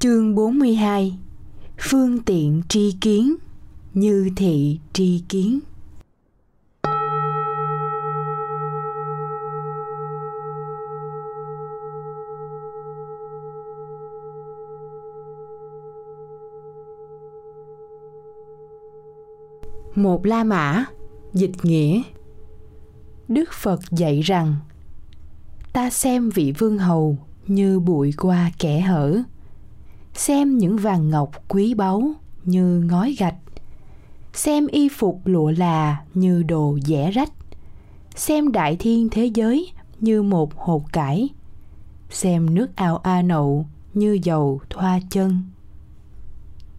Chương 42 Phương tiện tri kiến, Như thị tri kiến. Một La Mã, Dịch nghĩa. Đức Phật dạy rằng, Ta xem vị vương hầu như bụi qua kẻ hở xem những vàng ngọc quý báu như ngói gạch. Xem y phục lụa là như đồ dẻ rách. Xem đại thiên thế giới như một hột cải. Xem nước ao a nậu như dầu thoa chân.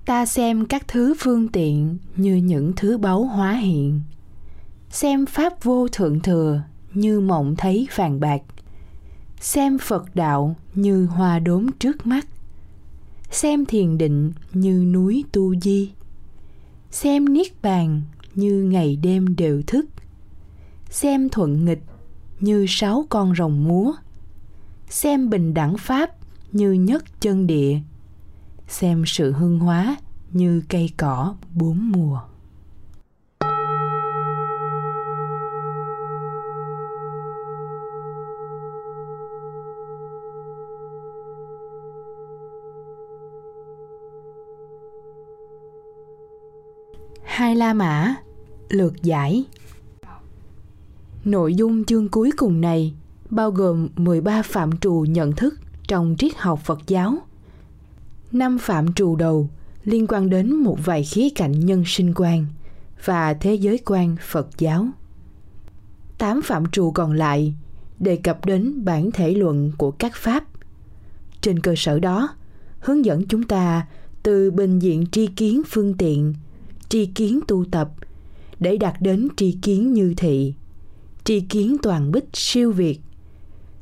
Ta xem các thứ phương tiện như những thứ báu hóa hiện. Xem pháp vô thượng thừa như mộng thấy vàng bạc. Xem phật đạo như hoa đốm trước mắt xem thiền định như núi tu di. Xem niết bàn như ngày đêm đều thức. Xem thuận nghịch như sáu con rồng múa. Xem bình đẳng pháp như nhất chân địa. Xem sự hưng hóa như cây cỏ bốn mùa. Hai La Mã lượt giải Nội dung chương cuối cùng này bao gồm 13 phạm trù nhận thức trong triết học Phật giáo. Năm phạm trù đầu liên quan đến một vài khía cạnh nhân sinh quan và thế giới quan Phật giáo. Tám phạm trù còn lại đề cập đến bản thể luận của các pháp. Trên cơ sở đó, hướng dẫn chúng ta từ bình diện tri kiến phương tiện – tri kiến tu tập để đạt đến tri kiến như thị tri kiến toàn bích siêu việt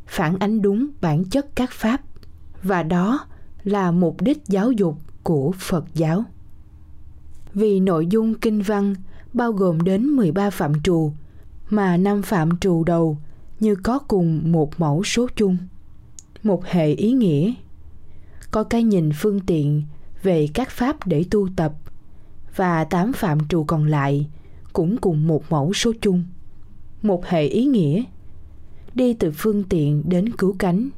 phản ánh đúng bản chất các pháp và đó là mục đích giáo dục của Phật giáo. Vì nội dung kinh văn bao gồm đến 13 phạm trù mà năm phạm trù đầu như có cùng một mẫu số chung, một hệ ý nghĩa, có cái nhìn phương tiện về các pháp để tu tập và tám phạm trù còn lại, cũng cùng một mẫu số chung. Một hệ ý nghĩa, đi từ phương tiện đến cứu cánh.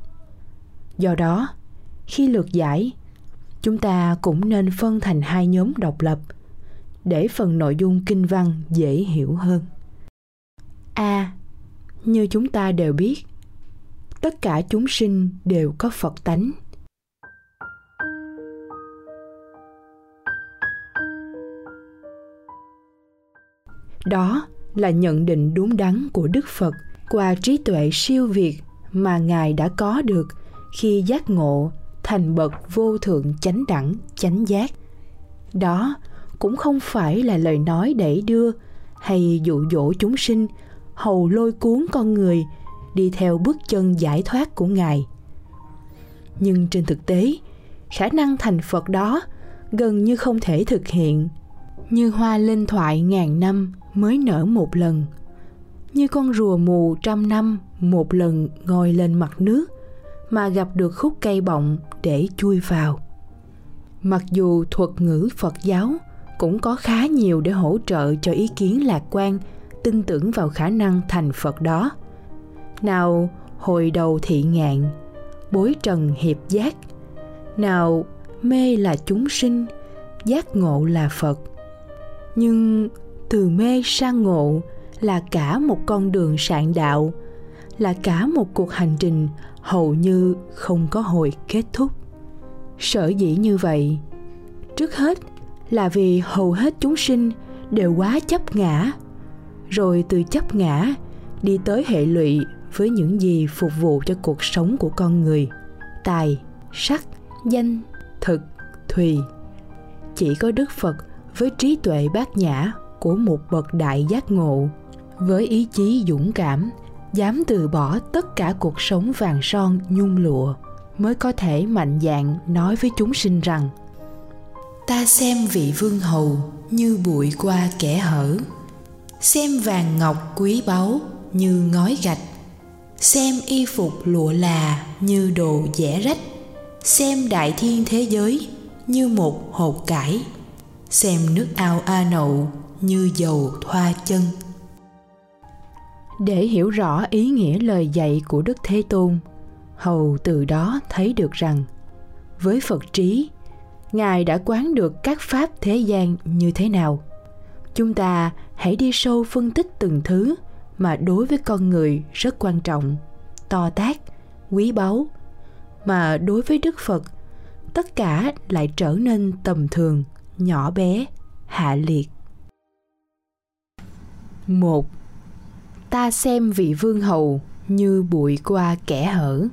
Do đó, khi lượt giải, chúng ta cũng nên phân thành hai nhóm độc lập, để phần nội dung kinh văn dễ hiểu hơn. A. Như chúng ta đều biết, tất cả chúng sinh đều có phật tánh. Đó là nhận định đúng đắn của Đức Phật qua trí tuệ siêu việt mà Ngài đã có được khi giác ngộ thành bậc vô thượng chánh đẳng chánh giác. Đó cũng không phải là lời nói để đưa hay dụ dỗ chúng sinh hầu lôi cuốn con người đi theo bước chân giải thoát của Ngài. Nhưng trên thực tế, khả năng thành Phật đó gần như không thể thực hiện. Như hoa linh thoại ngàn năm mới nở một lần. Như con rùa mù trăm năm một lần ngồi lên mặt nước mà gặp được khúc cây bọng để chui vào. Mặc dù thuật ngữ phật giáo cũng có khá nhiều để hỗ trợ cho ý kiến lạc quan, tin tưởng vào khả năng thành phật đó. Nào hồi đầu thị ngạn, bối trần hiệp giác. Nào mê là chúng sinh, giác ngộ là phật nhưng từ mê sang ngộ là cả một con đường sạn đạo, là cả một cuộc hành trình hầu như không có hồi kết thúc. Sở dĩ như vậy, trước hết là vì hầu hết chúng sinh đều quá chấp ngã, rồi từ chấp ngã đi tới hệ lụy với những gì phục vụ cho cuộc sống của con người. Tài, sắc, danh, thực, thùy, chỉ có đức phật với trí tuệ bát nhã của một bậc đại giác ngộ. Với ý chí dũng cảm, dám từ bỏ tất cả cuộc sống vàng son nhung lụa, mới có thể mạnh dạn nói với chúng sinh rằng, ta xem vị vương hầu như bụi qua kẻ hở, xem vàng ngọc quý báu như ngói gạch, xem y phục lụa là như đồ dẻ rách, xem đại thiên thế giới như một hột cải xem nước ao a nậu như dầu thoa chân. Để hiểu rõ ý nghĩa lời dạy của đức thế tôn, hầu từ đó thấy được rằng, với phật trí, ngài đã quán được các pháp thế gian như thế nào. Chúng ta hãy đi sâu phân tích từng thứ mà đối với con người rất quan trọng, to tát, quý báu. Mà đối với đức phật, tất cả lại trở nên tầm thường nhỏ bé, hạ liệt. Một, ta xem vị vương hầu như bụi qua kẻ hở.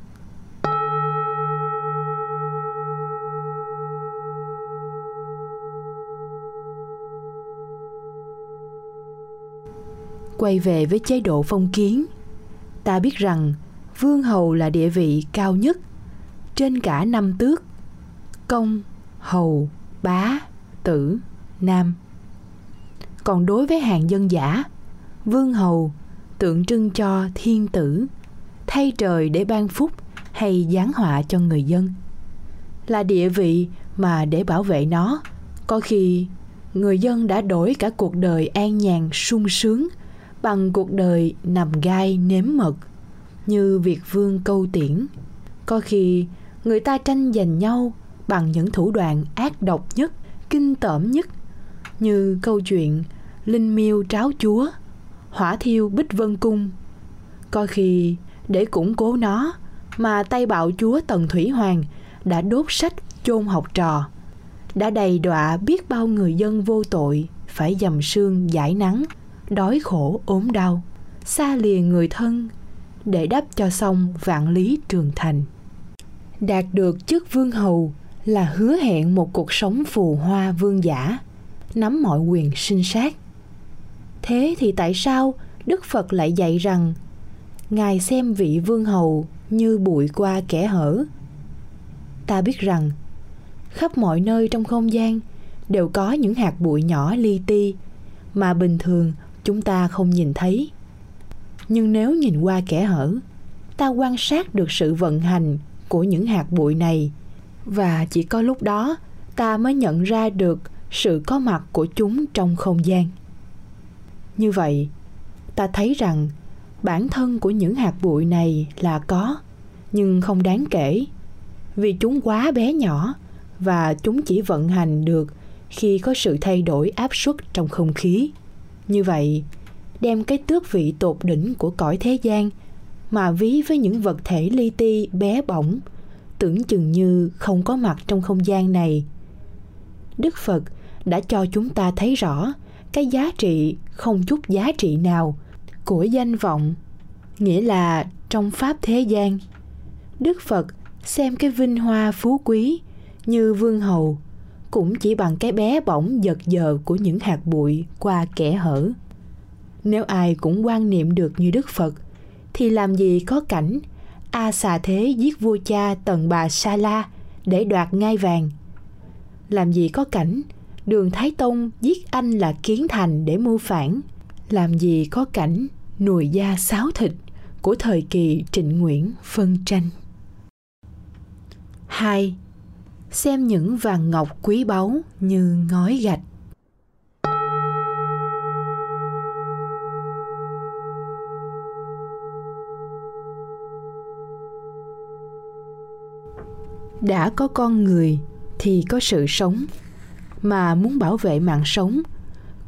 Quay về với chế độ phong kiến. Ta biết rằng vương hầu là địa vị cao nhất trên cả năm tước. Công, hầu, bá tử, nam. Còn đối với hàng dân giả, vương hầu tượng trưng cho thiên tử, thay trời để ban phúc hay giáng họa cho người dân. Là địa vị mà để bảo vệ nó, có khi người dân đã đổi cả cuộc đời an nhàn sung sướng bằng cuộc đời nằm gai nếm mật, như việc vương câu tiễn. Có khi người ta tranh giành nhau bằng những thủ đoạn ác độc nhất kinh tởm nhất, như câu chuyện linh miêu tráo chúa, hỏa thiêu bích vân cung. Coi khi, để củng cố nó mà tay bạo chúa tần thủy hoàng đã đốt sách chôn học trò, đã đầy đọa biết bao người dân vô tội phải dầm sương giải nắng, đói khổ ốm đau, xa lìa người thân để đắp cho xong vạn lý trường thành. Đạt được chức vương hầu là hứa hẹn một cuộc sống phù hoa vương giả, nắm mọi quyền sinh sát. Thế thì tại sao đức phật lại dạy rằng, ngài xem vị vương hầu như bụi qua kẻ hở? Ta biết rằng, khắp mọi nơi trong không gian đều có những hạt bụi nhỏ li ti mà bình thường chúng ta không nhìn thấy. Nhưng nếu nhìn qua kẻ hở, ta quan sát được sự vận hành của những hạt bụi này và chỉ có lúc đó, ta mới nhận ra được sự có mặt của chúng trong không gian. Như vậy, ta thấy rằng bản thân của những hạt bụi này là có, nhưng không đáng kể, vì chúng quá bé nhỏ và chúng chỉ vận hành được khi có sự thay đổi áp suất trong không khí. Như vậy, đem cái tước vị tột đỉnh của cõi thế gian mà ví với những vật thể li ti bé bỏng tưởng chừng như không có mặt trong không gian này. Đức phật đã cho chúng ta thấy rõ cái giá trị không chút giá trị nào của danh vọng, nghĩa là trong pháp thế gian. Đức phật xem cái vinh hoa phú quý như vương hầu cũng chỉ bằng cái bé bỏng giật giờ của những hạt bụi qua kẻ hở. Nếu ai cũng quan niệm được như đức phật thì làm gì có cảnh a xà thế giết vua cha tần bà sa la để đoạt ngai vàng. Làm gì có cảnh, đường thái tông giết anh là kiến thành để mưu phản. Làm gì có cảnh, nùi da sáo thịt của thời kỳ trịnh nguyễn phân tranh. Hai, xem những vàng ngọc quý báu như ngói gạch. Đã có con người thì có sự sống. Mà muốn bảo vệ mạng sống,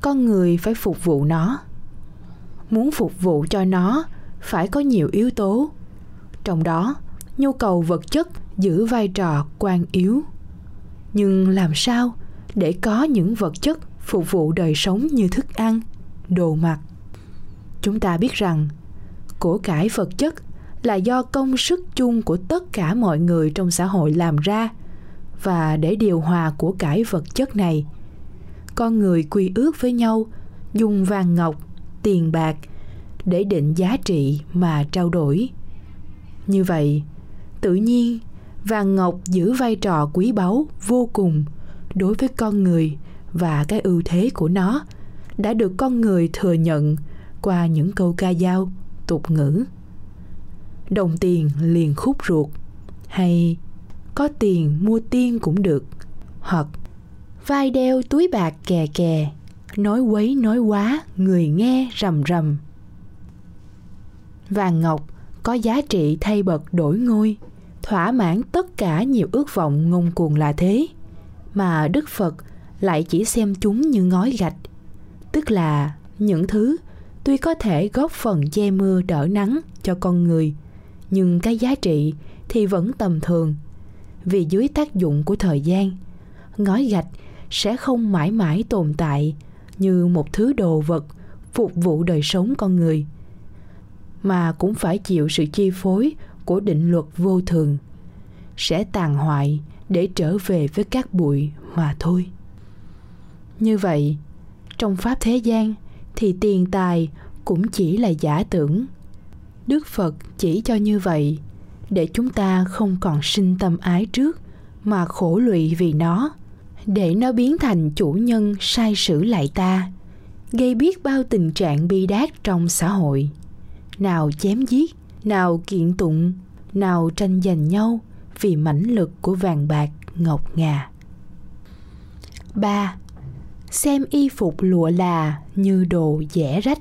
con người phải phục vụ nó. Muốn phục vụ cho nó, phải có nhiều yếu tố. Trong đó, nhu cầu vật chất giữ vai trò quan yếu. Nhưng làm sao để có những vật chất phục vụ đời sống như thức ăn, đồ mặc? Chúng ta biết rằng, của cải vật chất là do công sức chung của tất cả mọi người trong xã hội làm ra và để điều hòa của cải vật chất này. Con người quy ước với nhau, dùng vàng ngọc, tiền bạc để định giá trị mà trao đổi. Như vậy, tự nhiên, vàng ngọc giữ vai trò quý báu vô cùng đối với con người và cái ưu thế của nó đã được con người thừa nhận qua những câu ca dao tục ngữ đồng tiền liền khúc ruột. Hay có tiền mua tiên cũng được. Hoặc vai đeo túi bạc kè kè, nói quấy nói quá, người nghe rầm rầm. Vàng ngọc có giá trị thay bậc đổi ngôi, thỏa mãn tất cả nhiều ước vọng ngông cuồng là thế, mà đức phật lại chỉ xem chúng như ngói gạch. Tức là những thứ tuy có thể góp phần che mưa đỡ nắng cho con người nhưng cái giá trị thì vẫn tầm thường. Vì dưới tác dụng của thời gian, ngói gạch sẽ không mãi mãi tồn tại như một thứ đồ vật phục vụ đời sống con người, mà cũng phải chịu sự chi phối của định luật vô thường, sẽ tàn hoại để trở về với các bụi mà thôi. Như vậy, trong pháp thế gian thì tiền tài cũng chỉ là giả tưởng đức phật chỉ cho như vậy, để chúng ta không còn sinh tâm ái trước mà khổ lụy vì nó, để nó biến thành chủ nhân sai sử lại ta, gây biết bao tình trạng bi đát trong xã hội nào chém giết, nào kiện tụng, nào tranh giành nhau vì mãnh lực của vàng bạc, ngọc ngà 3. Xem y phục lụa là như đồ dẻ rách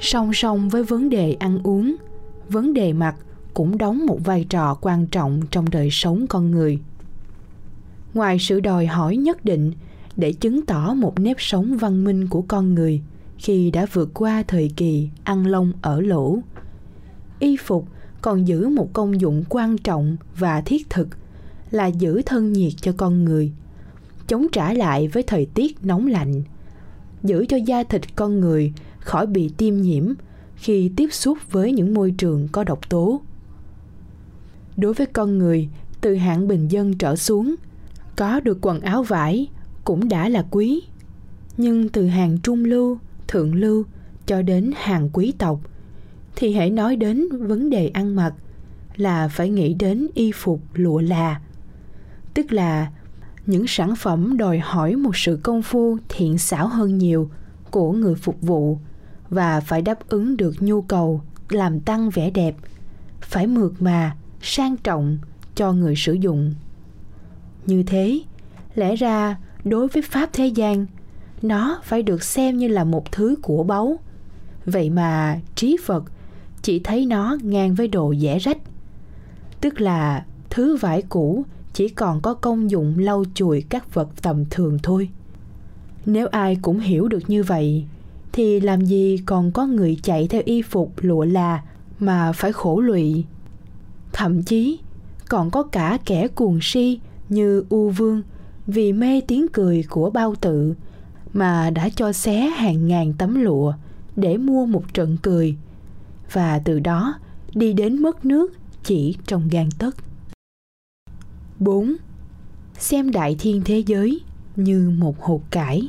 song song với vấn đề ăn uống, vấn đề mặc cũng đóng một vai trò quan trọng trong đời sống con người. Ngoài sự đòi hỏi nhất định để chứng tỏ một nếp sống văn minh của con người khi đã vượt qua thời kỳ ăn lông ở lỗ, y phục còn giữ một công dụng quan trọng và thiết thực là giữ thân nhiệt cho con người, chống trả lại với thời tiết nóng lạnh, giữ cho da thịt con người khỏi bị tiêm nhiễm khi tiếp xúc với những môi trường có độc tố. Đối với con người, từ hạng bình dân trở xuống, có được quần áo vải cũng đã là quý. Nhưng từ hàng trung lưu, thượng lưu cho đến hàng quý tộc, thì hãy nói đến vấn đề ăn mặc là phải nghĩ đến y phục lụa là. Tức là những sản phẩm đòi hỏi một sự công phu thiện xảo hơn nhiều của người phục vụ và phải đáp ứng được nhu cầu, làm tăng vẻ đẹp. Phải mượt mà, sang trọng cho người sử dụng. Như thế, lẽ ra đối với pháp thế gian, nó phải được xem như là một thứ của báu. Vậy mà trí phật chỉ thấy nó ngang với đồ dẻ rách. Tức là thứ vải cũ chỉ còn có công dụng lau chùi các vật tầm thường thôi. Nếu ai cũng hiểu được như vậy thì làm gì còn có người chạy theo y phục lụa là mà phải khổ lụy thậm chí, còn có cả kẻ cuồng si như u vương vì mê tiếng cười của bao tự mà đã cho xé hàng ngàn tấm lụa để mua một trận cười và từ đó đi đến mất nước chỉ trong gan tấc. 4. Xem đại thiên thế giới như một hột cải.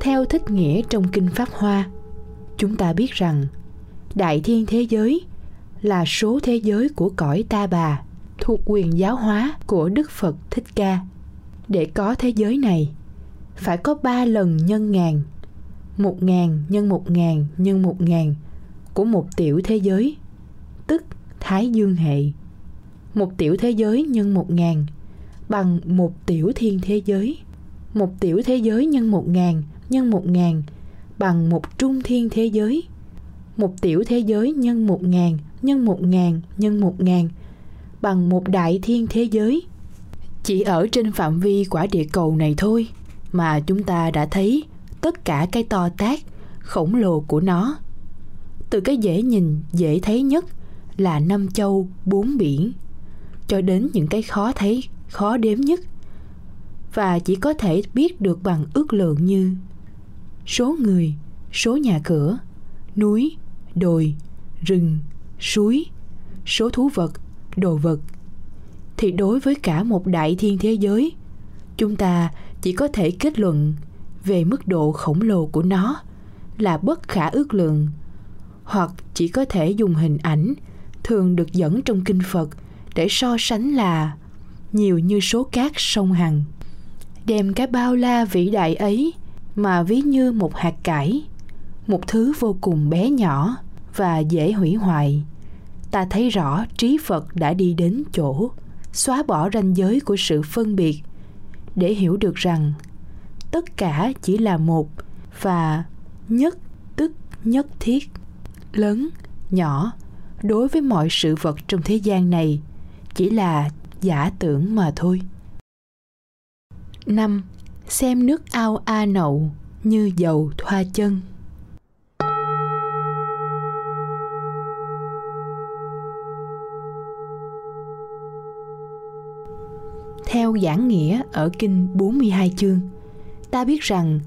Theo thích nghĩa trong Kinh Pháp Hoa, chúng ta biết rằng đại thiên thế giới là số thế giới của cõi ta bà thuộc quyền giáo hóa của Đức Phật Thích Ca. Để có thế giới này, phải có ba lần nhân ngàn, một ngàn nhân một ngàn nhân một ngàn của một tiểu thế giới, tức Thái Dương hệ. Một tiểu thế giới nhân một ngàn bằng một tiểu thiên thế giới. Một tiểu thế giới nhân một ngàn nhân một ngàn bằng một trung thiên thế giới. Một tiểu thế giới nhân một ngàn nhân một ngàn nhân một ngàn bằng một đại thiên thế giới. Chỉ ở trên phạm vi quả địa cầu này thôi mà chúng ta đã thấy tất cả cái to tác, khổng lồ của nó. Từ cái dễ nhìn, dễ thấy nhất là năm châu, bốn biển, cho đến những cái khó thấy, khó đếm nhất và chỉ có thể biết được bằng ước lượng như số người, số nhà cửa, núi, đồi, rừng, suối, số thú vật, đồ vật thì đối với cả một đại thiên thế giới chúng ta chỉ có thể kết luận về mức độ khổng lồ của nó là bất khả ước lượng hoặc chỉ có thể dùng hình ảnh thường được dẫn trong kinh Phật để so sánh là nhiều như số cát sông Hằng. Đem cái bao la vĩ đại ấy mà ví như một hạt cải, một thứ vô cùng bé nhỏ và dễ hủy hoại. Ta thấy rõ trí Phật đã đi đến chỗ xóa bỏ ranh giới của sự phân biệt để hiểu được rằng tất cả chỉ là một và nhất tức nhất thiết lớn nhỏ đối với mọi sự vật trong thế gian này chỉ là giả tưởng mà thôi. năm Xem nước ao A Nậu như dầu thoa chân. Theo giảng nghĩa ở kinh 42 chương, ta biết rằng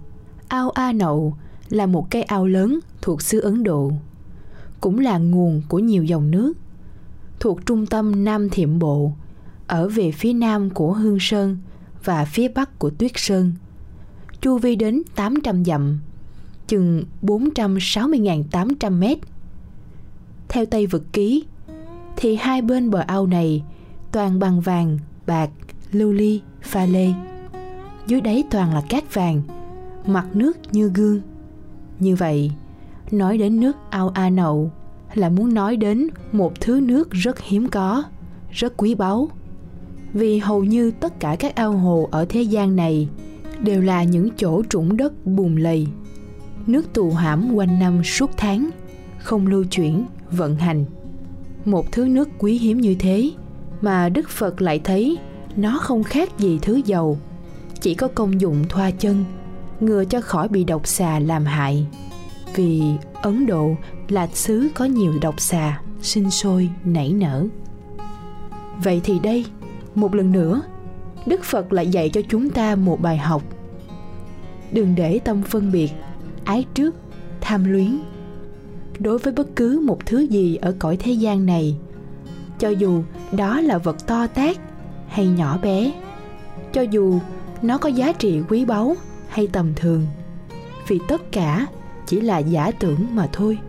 ao A Nậu là một cái ao lớn thuộc xứ Ấn Độ, cũng là nguồn của nhiều dòng nước. Thuộc trung tâm Nam Thiểm Bộ, ở về phía nam của Hương Sơn và phía bắc của Tuyết Sơn, chu vi đến 800 dặm, chừng 460.800 mét. Theo Tây Vực Ký, thì hai bên bờ ao này toàn bằng vàng, bạc, lưu ly, pha lê. Dưới đáy toàn là cát vàng, mặt nước như gương. Như vậy, nói đến nước ao A Nậu là muốn nói đến một thứ nước rất hiếm có, rất quý báu. Vì hầu như tất cả các ao hồ ở thế gian này đều là những chỗ trũng đất bùn lầy. Nước tù hãm quanh năm suốt tháng, không lưu chuyển, vận hành. Một thứ nước quý hiếm như thế mà Đức Phật lại thấy nó không khác gì thứ dầu, chỉ có công dụng thoa chân, ngừa cho khỏi bị độc xà làm hại. Vì Ấn Độ là xứ có nhiều độc xà sinh sôi nảy nở. Vậy thì đây, một lần nữa, Đức Phật lại dạy cho chúng ta một bài học. Đừng để tâm phân biệt, ái trước, tham luyến. Đối với bất cứ một thứ gì ở cõi thế gian này, cho dù đó là vật to tát hay nhỏ bé, cho dù nó có giá trị quý báu hay tầm thường, vì tất cả chỉ là giả tưởng mà thôi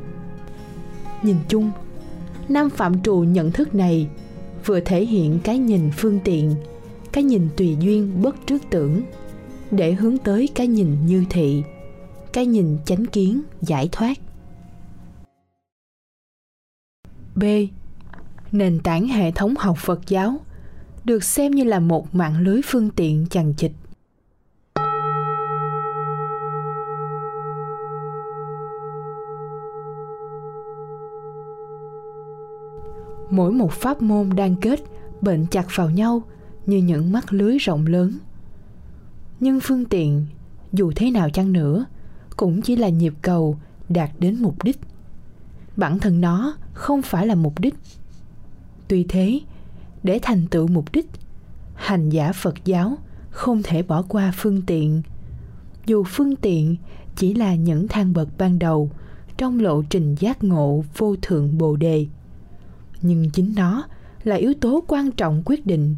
nhìn chung năm phạm trù nhận thức này vừa thể hiện cái nhìn phương tiện, cái nhìn tùy duyên bất trước tưởng, để hướng tới cái nhìn như thị, cái nhìn chánh kiến giải thoát. B. Nền tảng hệ thống học phật giáo được xem như là một mạng lưới phương tiện chằng chịt. Mỗi một pháp môn đang kết, bệnh chặt vào nhau như những mắt lưới rộng lớn. Nhưng phương tiện, dù thế nào chăng nữa, cũng chỉ là nhịp cầu đạt đến mục đích. Bản thân nó không phải là mục đích. Tuy thế, để thành tựu mục đích, hành giả phật giáo không thể bỏ qua phương tiện, dù phương tiện chỉ là những thang bậc ban đầu trong lộ trình giác ngộ vô thượng bồ đề nhưng chính nó là yếu tố quan trọng quyết định.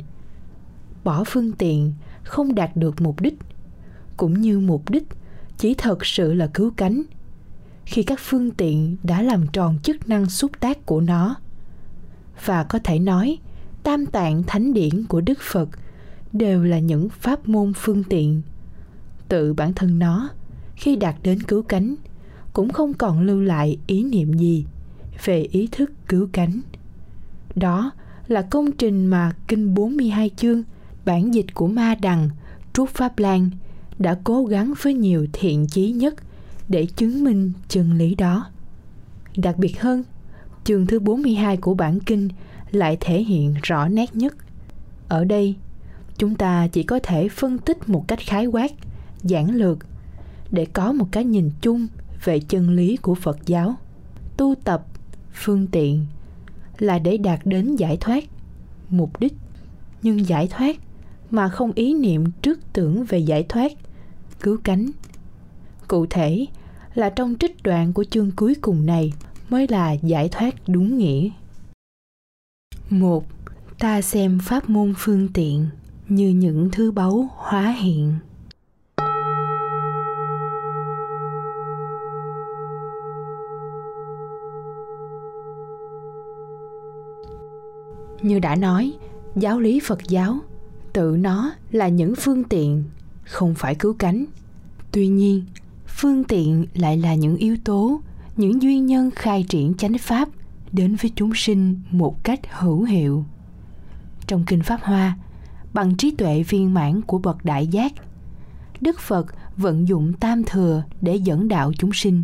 Bỏ phương tiện không đạt được mục đích, cũng như mục đích chỉ thật sự là cứu cánh. Khi các phương tiện đã làm tròn chức năng xúc tác của nó, và có thể nói tam tạng thánh điển của đức phật đều là những pháp môn phương tiện, tự bản thân nó khi đạt đến cứu cánh cũng không còn lưu lại ý niệm gì về ý thức cứu cánh đó là công trình mà Kinh 42 chương, bản dịch của Ma Đằng, Trúc Pháp Lan đã cố gắng với nhiều thiện chí nhất để chứng minh chân lý đó. Đặc biệt hơn, chương thứ 42 của bản kinh lại thể hiện rõ nét nhất. Ở đây, chúng ta chỉ có thể phân tích một cách khái quát, giản lược để có một cái nhìn chung về chân lý của Phật giáo. Tu tập, phương tiện là để đạt đến giải thoát, mục đích. Nhưng giải thoát mà không ý niệm trước tưởng về giải thoát, cứu cánh. Cụ thể là trong trích đoạn của chương cuối cùng này mới là giải thoát đúng nghĩa. Một, ta xem pháp môn phương tiện như những thứ báu hóa hiện. Như đã nói, giáo lý Phật giáo tự nó là những phương tiện không phải cứu cánh. Tuy nhiên, phương tiện lại là những yếu tố, những duy nhân khai triển chánh pháp đến với chúng sinh một cách hữu hiệu. Trong kinh Pháp Hoa, bằng trí tuệ viên mãn của bậc đại giác, Đức Phật vận dụng tam thừa để dẫn đạo chúng sinh.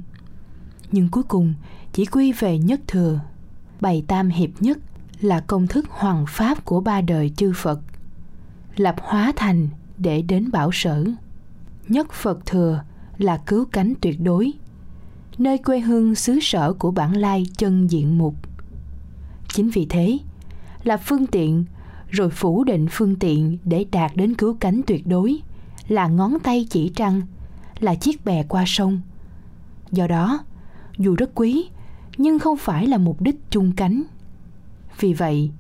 Nhưng cuối cùng chỉ quy về nhất thừa. Bày tam hiệp nhất là công thức hoàng pháp của ba đời chư Phật. Lập hóa thành để đến bảo sở. Nhất Phật thừa là cứu cánh tuyệt đối. Nơi quê hương xứ sở của bản lai chân diện mục. Chính vì thế, là phương tiện rồi phủ định phương tiện để đạt đến cứu cánh tuyệt đối là ngón tay chỉ trăng là chiếc bè qua sông do đó dù rất quý nhưng không phải là mục đích chung cánh vì vậy,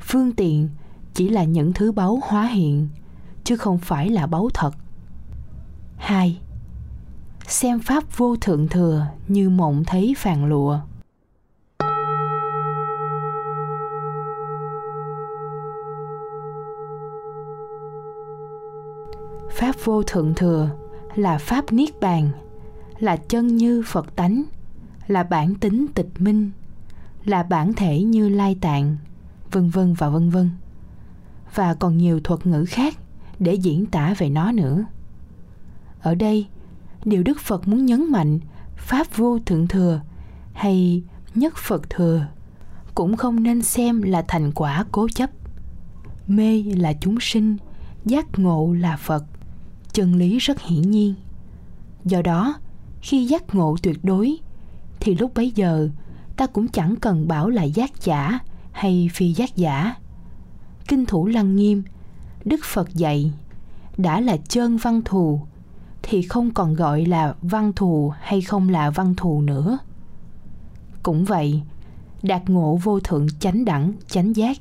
phương tiện chỉ là những thứ báu hóa hiện, chứ không phải là báu thật. Hai, xem pháp vô thượng thừa như mộng thấy phàn lụa. Pháp vô thượng thừa là pháp niết bàn, là chân như phật tánh, là bản tính tịch minh là bản thể như lai tạng, vân vân và vân vân. Và còn nhiều thuật ngữ khác để diễn tả về nó nữa. Ở đây, điều đức phật muốn nhấn mạnh, pháp vô thượng thừa hay nhất phật thừa cũng không nên xem là thành quả cố chấp. Mê là chúng sinh, giác ngộ là phật, chân lý rất hiển nhiên. Do đó, khi giác ngộ tuyệt đối, thì lúc bấy giờ ta cũng chẳng cần bảo là giác giả hay phi giác giả. Kinh thủ lăng nghiêm, đức phật dạy, đã là chân văn thù, thì không còn gọi là văn thù hay không là văn thù nữa. Cũng vậy, đạt ngộ vô thượng chánh đẳng chánh giác,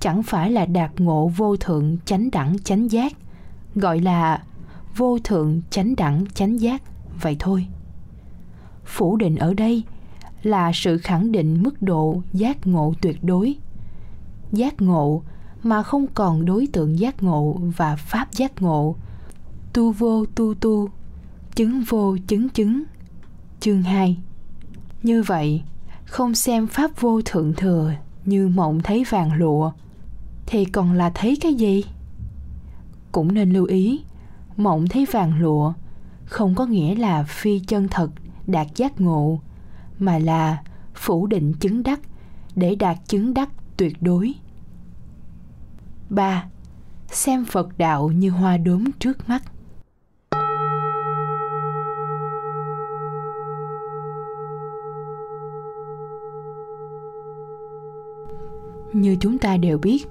chẳng phải là đạt ngộ vô thượng chánh đẳng chánh giác, gọi là vô thượng chánh đẳng chánh giác, vậy thôi. Phủ định ở đây là sự khẳng định mức độ giác ngộ tuyệt đối. Giác ngộ mà không còn đối tượng giác ngộ và pháp giác ngộ. Tu vô tu tu, chứng vô chứng chứng. Chương 2 như vậy, không xem pháp vô thượng thừa như mộng thấy vàng lụa, thì còn là thấy cái gì? Cũng nên lưu ý, mộng thấy vàng lụa không có nghĩa là phi chân thật, đạt giác ngộ mà là phủ định chứng đắc để đạt chứng đắc tuyệt đối 3. Xem Phật đạo như hoa đốm trước mắt Như chúng ta đều biết,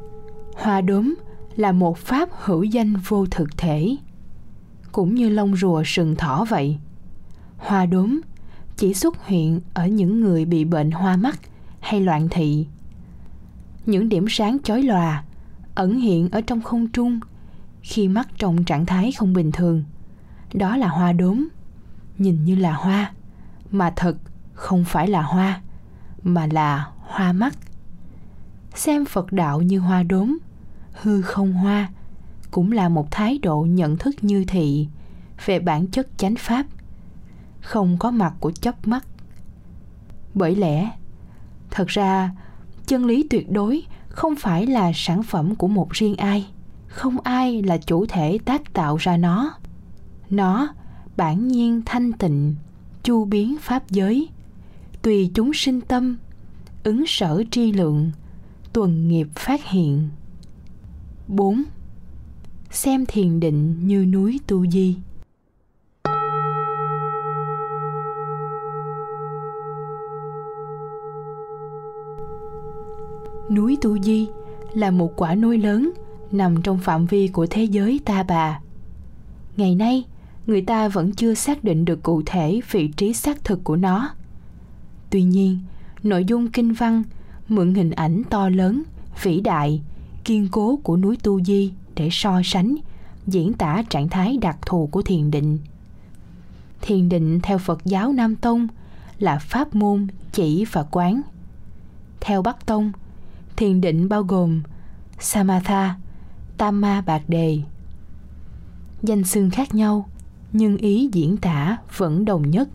hoa đốm là một pháp hữu danh vô thực thể cũng như lông rùa sừng thỏ vậy hoa đốm chỉ xuất hiện ở những người bị bệnh hoa mắt hay loạn thị. Những điểm sáng chói lòa ẩn hiện ở trong không trung khi mắt trong trạng thái không bình thường. Đó là hoa đốm. Nhìn như là hoa, mà thật không phải là hoa, mà là hoa mắt. Xem phật đạo như hoa đốm, hư không hoa cũng là một thái độ nhận thức như thị về bản chất chánh pháp không có mặt của chấp mắt. Bởi lẽ, thật ra, chân lý tuyệt đối không phải là sản phẩm của một riêng ai. Không ai là chủ thể tác tạo ra nó. Nó bản nhiên thanh tịnh, chu biến pháp giới. Tùy chúng sinh tâm, ứng sở tri lượng, tuần nghiệp phát hiện. 4. Xem thiền định như núi Tu Di. Núi Tu Di là một quả núi lớn nằm trong phạm vi của thế giới ta bà. Ngày nay, người ta vẫn chưa xác định được cụ thể vị trí xác thực của nó. Tuy nhiên, nội dung kinh văn mượn hình ảnh to lớn, vĩ đại kiên cố của núi Tu Di để so sánh, diễn tả trạng thái đặc thù của thiền định. Thiền định theo Phật giáo Nam Tông là pháp môn chỉ và quán. Theo Bắc Tông Thiền định bao gồm Samatha, Tama Bạc Đề. Danh xưng khác nhau, nhưng ý diễn tả vẫn đồng nhất.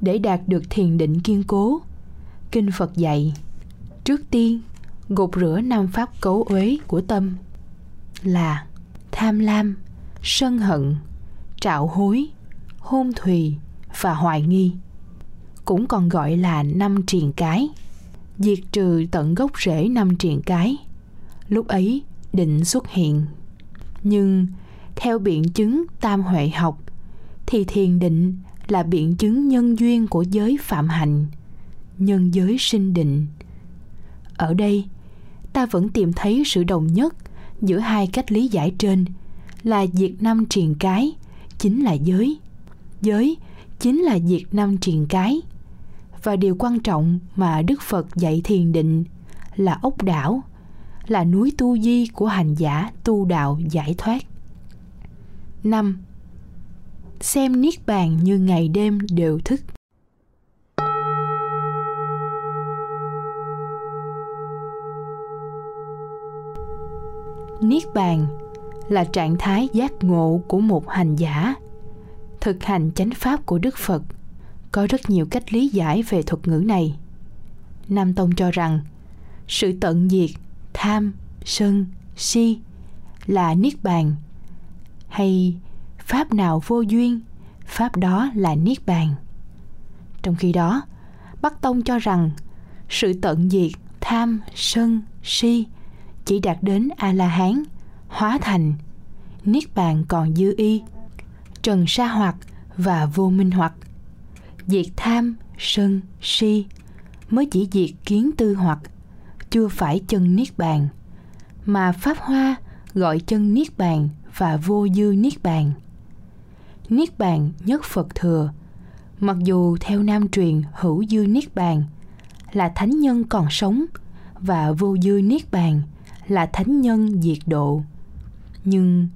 Để đạt được thiền định kiên cố, Kinh Phật dạy, trước tiên gột rửa năm pháp cấu uế của tâm là tham lam, sân hận, trạo hối, hôn thùy và hoài nghi. Cũng còn gọi là năm triền cái. Diệt trừ tận gốc rễ năm triền cái. Lúc ấy định xuất hiện. Nhưng theo biện chứng tam huệ học thì thiền định là biện chứng nhân duyên của giới phạm hạnh, nhân giới sinh định. Ở đây, ta vẫn tìm thấy sự đồng nhất giữa hai cách lý giải trên là diệt năm triền cái chính là giới giới chính là diệt năm triền cái và điều quan trọng mà đức phật dạy thiền định là ốc đảo, là núi tu di của hành giả tu đạo giải thoát. Năm, xem niết bàn như ngày đêm đều thức. Niết bàn là trạng thái giác ngộ của một hành giả thực hành chánh pháp của đức phật có rất nhiều cách lý giải về thuật ngữ này. Nam tông cho rằng, sự tận diệt, tham, sân, si là niết bàn, hay pháp nào vô duyên, pháp đó là niết bàn. Trong khi đó, bắc tông cho rằng, sự tận diệt, tham, sân, si chỉ đạt đến a la hán hóa thành niết bàn còn dư y, trần sa hoặc và vô minh hoặc diệt tham sân si mới chỉ diệt kiến tư hoặc, chưa phải chân niết bàn. Mà pháp hoa gọi chân niết bàn và vô dư niết bàn. Niết bàn nhất phật thừa, mặc dù theo nam truyền hữu dư niết bàn là thánh nhân còn sống và vô dư niết bàn là thánh nhân diệt độ. Nhưng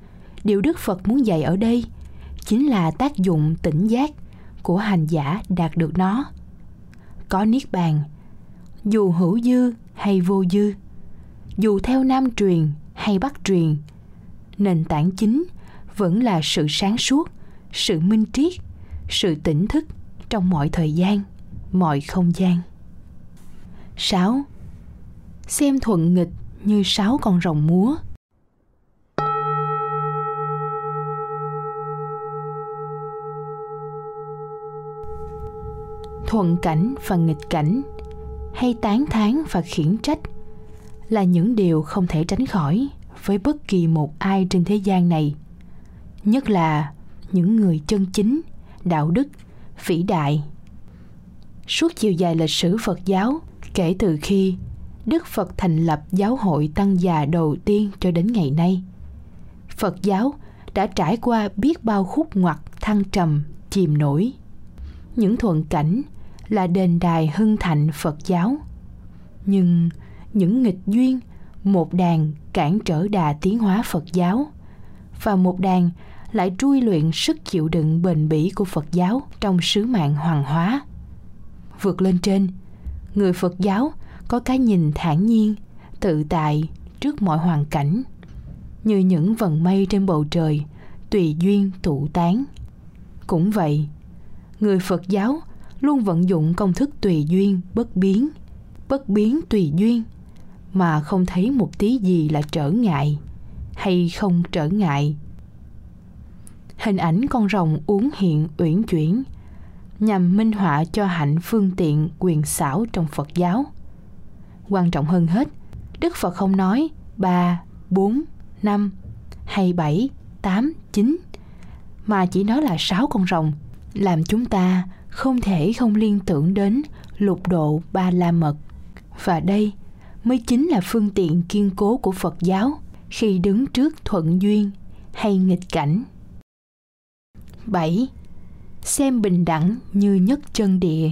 điều đức phật muốn dạy ở đây chính là tác dụng tỉnh giác của hành giả đạt được nó có niết bàn, dù hữu dư hay vô dư, dù theo nam truyền hay bắc truyền, nền tảng chính vẫn là sự sáng suốt, sự minh triết, sự tỉnh thức trong mọi thời gian, mọi không gian 6. Xem thuận nghịch như sáu con rồng múa. Thuận cảnh và nghịch cảnh hay tán thán và khiển trách là những điều không thể tránh khỏi với bất kỳ một ai trên thế gian này nhất là những người chân chính đạo đức vĩ đại suốt chiều dài lịch sử phật giáo kể từ khi Đức Phật thành lập giáo hội tăng già đầu tiên cho đến ngày nay. Phật giáo đã trải qua biết bao khúc ngoặt thăng trầm, chìm nổi. Những thuận cảnh là đền đài hưng thạnh Phật giáo. Nhưng những nghịch duyên, một đàn cản trở đà tiến hóa Phật giáo và một đàn lại trui luyện sức chịu đựng bền bỉ của Phật giáo trong sứ mạng hoàng hóa. Vượt lên trên, người Phật giáo có cái nhìn thản nhiên tự tại trước mọi hoàn cảnh như những vần mây trên bầu trời tùy duyên tụ tán cũng vậy người phật giáo luôn vận dụng công thức tùy duyên, bất biến. Bất biến tùy duyên, mà không thấy một tí gì là trở ngại hay không trở ngại. Hình ảnh con rồng uống hiện, uyển chuyển, nhằm minh họa cho hạnh phương tiện, quyền xảo trong phật giáo. Quan trọng hơn hết, đức phật không nói ba, bốn, năm hay bảy, tám, chín, mà chỉ nói là sáu con rồng làm chúng ta không thể không liên tưởng đến lục độ ba la mật và đây mới chính là phương tiện kiên cố của phật giáo khi đứng trước thuận duyên hay nghịch cảnh 7. Xem bình đẳng như nhất chân địa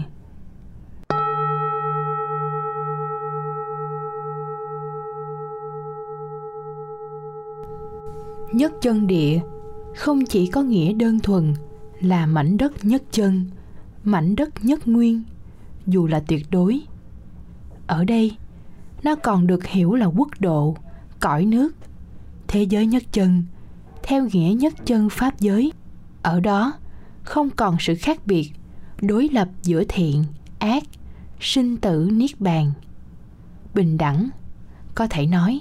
nhất chân địa không chỉ có nghĩa đơn thuần là mảnh đất nhất chân mảnh đất nhất nguyên, dù là tuyệt đối. Ở đây, nó còn được hiểu là quốc độ, cõi nước, thế giới nhất chân, theo nghĩa nhất chân pháp giới. Ở đó, không còn sự khác biệt, đối lập giữa thiện, ác, sinh tử, niết bàn. Bình đẳng, có thể nói,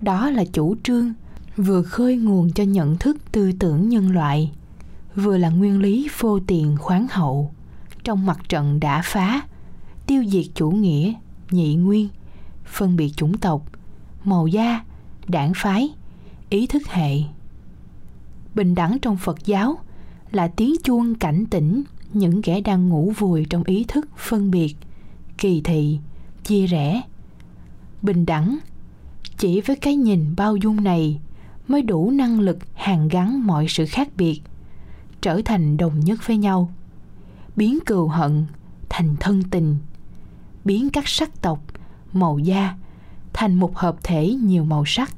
đó là chủ trương vừa khơi nguồn cho nhận thức tư tưởng nhân loại, vừa là nguyên lý vô tiền khoáng hậu trong mặt trận đã phá. Tiêu diệt chủ nghĩa, nhị nguyên, phân biệt chủng tộc, màu da, đảng phái, ý thức hệ. Bình đẳng trong phật giáo là tiếng chuông cảnh tỉnh những kẻ đang ngủ vùi trong ý thức phân biệt, kỳ thị, chia rẽ. Bình đẳng chỉ với cái nhìn bao dung này mới đủ năng lực hàn gắn mọi sự khác biệt, trở thành đồng nhất với nhau biến cừu hận thành thân tình, biến các sắc tộc, màu da thành một hợp thể nhiều màu sắc,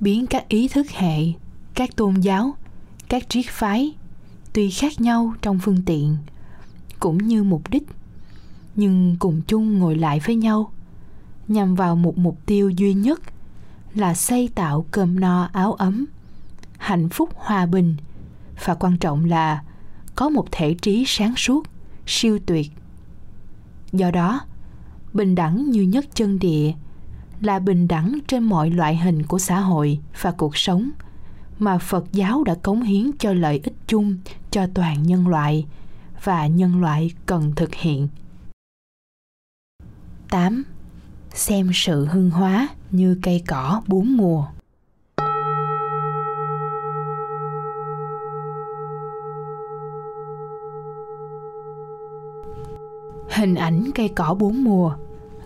biến các ý thức hệ, các tôn giáo, các triết phái tuy khác nhau trong phương tiện cũng như mục đích, nhưng cùng chung ngồi lại với nhau nhằm vào một mục tiêu duy nhất là xây tạo cơm no áo ấm, hạnh phúc hòa bình và quan trọng là có một thể trí sáng suốt, siêu tuyệt do đó, bình đẳng như nhất chân địa là bình đẳng trên mọi loại hình của xã hội và cuộc sống mà phật giáo đã cống hiến cho lợi ích chung cho toàn nhân loại và nhân loại cần thực hiện 8. Xem sự hưng hóa như cây cỏ bốn mùa. Hình ảnh cây cỏ bốn mùa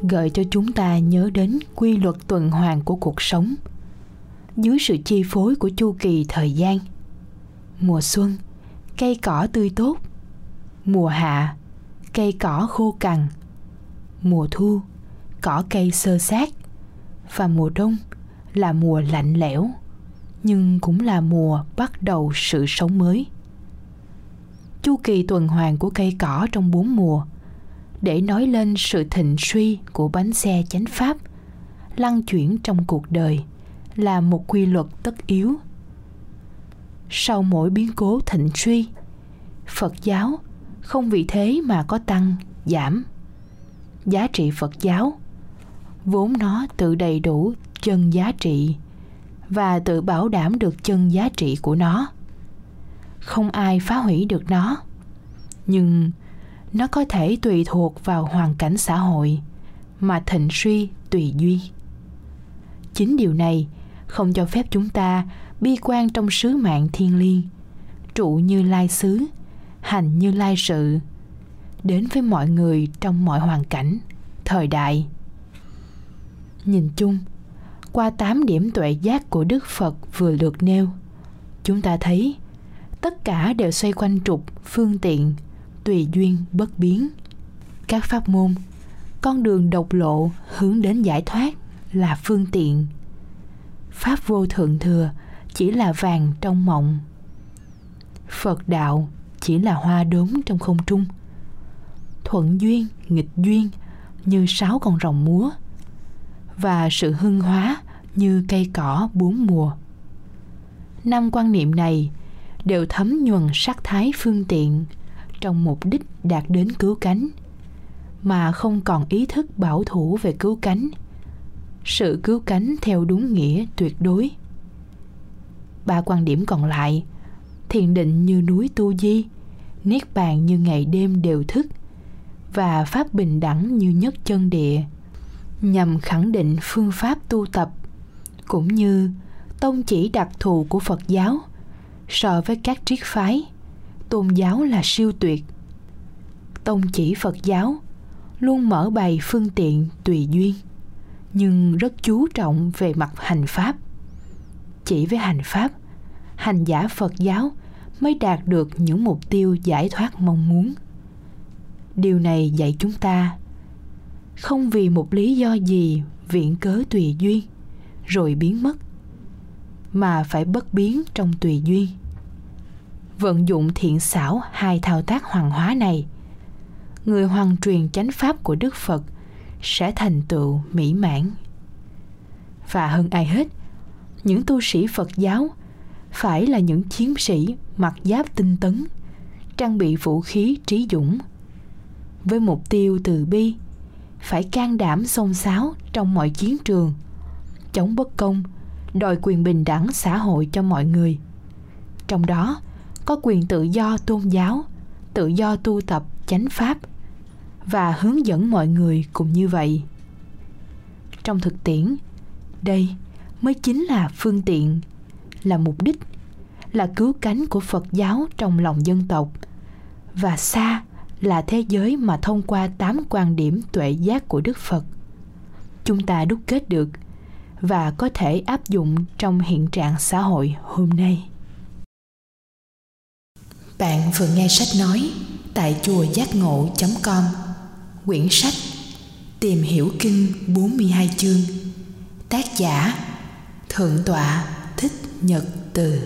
gợi cho chúng ta nhớ đến quy luật tuần hoàn của cuộc sống. Dưới sự chi phối của chu kỳ thời gian, mùa xuân, cây cỏ tươi tốt, mùa hạ, cây cỏ khô cằn, mùa thu, cỏ cây sơ sát và mùa đông là mùa lạnh lẽo, nhưng cũng là mùa bắt đầu sự sống mới. Chu kỳ tuần hoàn của cây cỏ trong bốn mùa để nói lên sự thịnh suy của bánh xe chánh pháp lăn chuyển trong cuộc đời là một quy luật tất yếu. Sau mỗi biến cố thịnh suy, phật giáo không vì thế mà có tăng, giảm. Giá trị phật giáo vốn nó tự đầy đủ chân giá trị và tự bảo đảm được chân giá trị của nó. Không ai phá hủy được nó, nhưng nó có thể tùy thuộc vào hoàn cảnh xã hội, mà thịnh suy tùy duyên. Chính điều này không cho phép chúng ta bi quan trong sứ mạng thiên liêng, trụ như lai xứ, hành như lai sự, đến với mọi người trong mọi hoàn cảnh, thời đại. Nhìn chung, qua tám điểm tuệ giác của đức phật vừa được nêu, chúng ta thấy tất cả đều xoay quanh trục phương tiện tùy duyên bất biến. Các pháp môn, con đường độc lộ hướng đến giải thoát là phương tiện. Pháp vô thượng thừa chỉ là vàng trong mộng. Phật đạo chỉ là hoa đốm trong không trung. Thuận duyên, nghịch duyên như sáu con rồng múa và sự hưng hóa như cây cỏ bốn mùa. Năm quan niệm này đều thấm nhuần sắc thái phương tiện trong mục đích đạt đến cứu cánh, mà không còn ý thức bảo thủ về cứu cánh. Sự cứu cánh theo đúng nghĩa tuyệt đối. Ba quan điểm còn lại, thiền định như núi tu di, niết bàn như ngày đêm đều thức, và pháp bình đẳng như nhất chân địa, nhằm khẳng định phương pháp tu tập, cũng như tông chỉ đặc thù của phật giáo so với các triết phái tôn giáo là siêu tuyệt. Tông chỉ phật giáo, luôn mở bày phương tiện tùy duyên, nhưng rất chú trọng về mặt hành pháp. Chỉ với hành pháp, hành giả phật giáo mới đạt được những mục tiêu giải thoát mong muốn. Điều này dạy chúng ta không vì một lý do gì viện cớ tùy duyên, rồi biến mất, mà phải bất biến trong tùy duyên vận dụng thiện xảo hai thao tác hoàng hóa này. Người hoàng truyền chánh pháp của đức phật sẽ thành tựu mỹ mãn. Và hơn ai hết, những tu sĩ phật giáo phải là những chiến sĩ mặc giáp tinh tấn, trang bị vũ khí trí dũng. Với mục tiêu từ bi, phải can đảm xông xáo trong mọi chiến trường, chống bất công, đòi quyền bình đẳng xã hội cho mọi người. Trong đó có quyền tự do tôn giáo, tự do tu tập chánh pháp và hướng dẫn mọi người cùng như vậy. Trong thực tiễn, đây mới chính là phương tiện, là mục đích, là cứu cánh của phật giáo trong lòng dân tộc và xa là thế giới mà thông qua tám quan điểm tuệ giác của đức phật, chúng ta đúc kết được và có thể áp dụng trong hiện trạng xã hội hôm nay bạn vừa nghe sách nói tại chùa giác ngộ.com Quyển sách Tìm hiểu kinh 42 chương. Tác giả Thượng tọa Thích Nhật Từ.